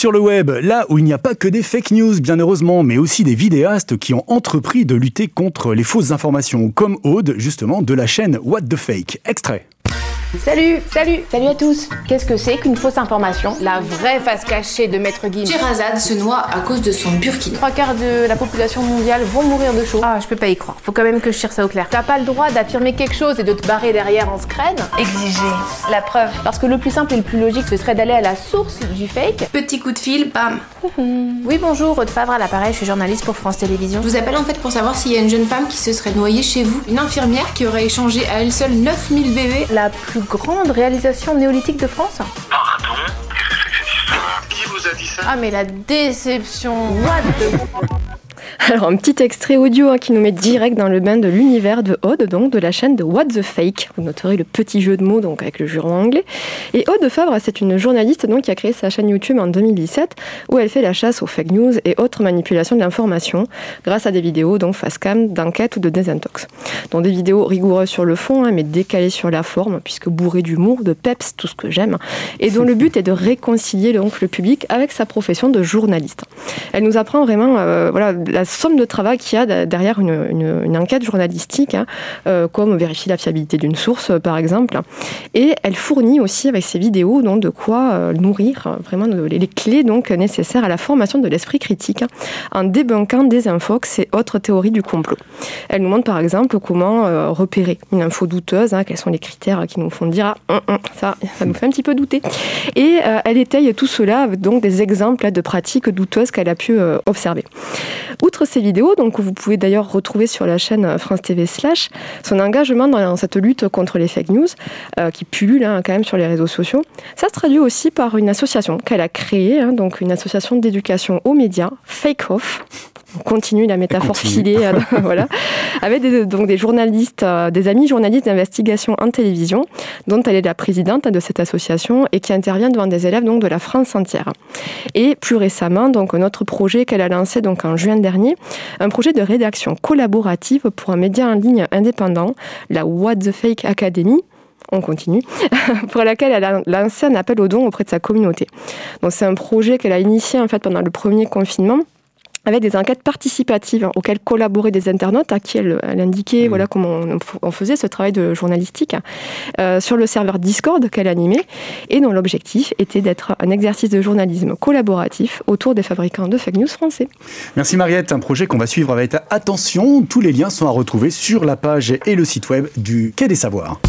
sur le web, là où il n'y a pas que des fake news, bien heureusement, mais aussi des vidéastes qui ont entrepris de lutter contre les fausses informations, comme Aude, justement, de la chaîne What the Fake. Extrait. Salut, salut, salut à tous. Qu'est-ce que c'est qu'une fausse information? La vraie face cachée de Maître Guim. Sherazade se noie à cause de son burkini. Trois quarts de la population mondiale vont mourir de chaud. Ah, je peux pas y croire. Faut quand même que je tire ça au clair. T'as pas le droit d'affirmer quelque chose et de te barrer derrière en scred? Exiger la preuve. Parce que le plus simple et le plus logique, ce serait d'aller à la source du fake. Petit coup de fil, bam. Oui, bonjour, Aude Favre à l'appareil, je suis journaliste pour France Télévisions. Je vous appelle en fait pour savoir s'il y a une jeune femme qui se serait noyée chez vous. Une infirmière qui aurait échangé à elle seule 9000 bébés. La plus grande réalisation néolithique de France Pardon Qui vous a dit ça? Ah, mais la déception. What the... Alors, un petit extrait audio hein, qui nous met direct dans le bain de l'univers de Aude, donc de la chaîne de What the Fake. Vous noterez le petit jeu de mots donc avec le juron anglais. Et Aude Fabre, c'est une journaliste donc qui a créé sa chaîne YouTube en 2017 où elle fait la chasse aux fake news et autres manipulations de l'information grâce à des vidéos donc face cam, d'enquête ou de désintox. Donc des vidéos rigoureuses sur le fond, hein, mais décalées sur la forme, puisque bourrées d'humour, de peps, tout ce que j'aime, et dont le but est de réconcilier donc le public avec sa profession de journaliste. Elle nous apprend vraiment euh, voilà la somme de travail qu'il y a derrière une, enquête journalistique, hein, euh, comme vérifier la fiabilité d'une source, par exemple. Et elle fournit aussi avec ses vidéos donc, de quoi euh, nourrir euh, vraiment les, clés donc, nécessaires à la formation de l'esprit critique hein, en débunkant des infox et autres théories du complot. Elle nous montre par exemple comment euh, repérer une info douteuse, hein, quels sont les critères qui nous font dire ah, hum, hum, ça, ça nous fait un petit peu douter. Et euh, elle étaye tout cela avec donc des exemples de pratiques douteuses qu'elle a pu euh, observer. Outre ces vidéos, donc vous pouvez d'ailleurs retrouver sur la chaîne euh, France TV slash, son engagement dans cette lutte contre les fake news euh, qui pullulent hein, quand même sur les réseaux sociaux, ça se traduit aussi par une association qu'elle a créée, hein, donc une association d'éducation aux médias, Fake Off. On continue la métaphore continue. filée, euh, voilà, avec des, donc des journalistes, euh, des amis journalistes d'investigation en télévision, dont elle est la présidente de cette association et qui intervient devant des élèves donc de la France entière. Et plus récemment, donc un autre projet qu'elle a lancé donc en juin dernier, un projet de rédaction collaborative pour un média en ligne indépendant, la What the Fake Academy, on continue, pour laquelle elle a lancé un appel aux dons auprès de sa communauté. Donc c'est un projet qu'elle a initié en fait pendant le premier confinement avec des enquêtes participatives hein, auxquelles collaboraient des internautes à qui elle, elle indiquait Mmh. voilà comment on, on faisait ce travail de journalistique euh, sur le serveur Discord qu'elle animait et dont l'objectif était d'être un exercice de journalisme collaboratif autour des fabricants de fake news français. Merci Mariette, un projet qu'on va suivre avec attention. Tous les liens sont à retrouver sur la page et le site web du Quai des Savoirs.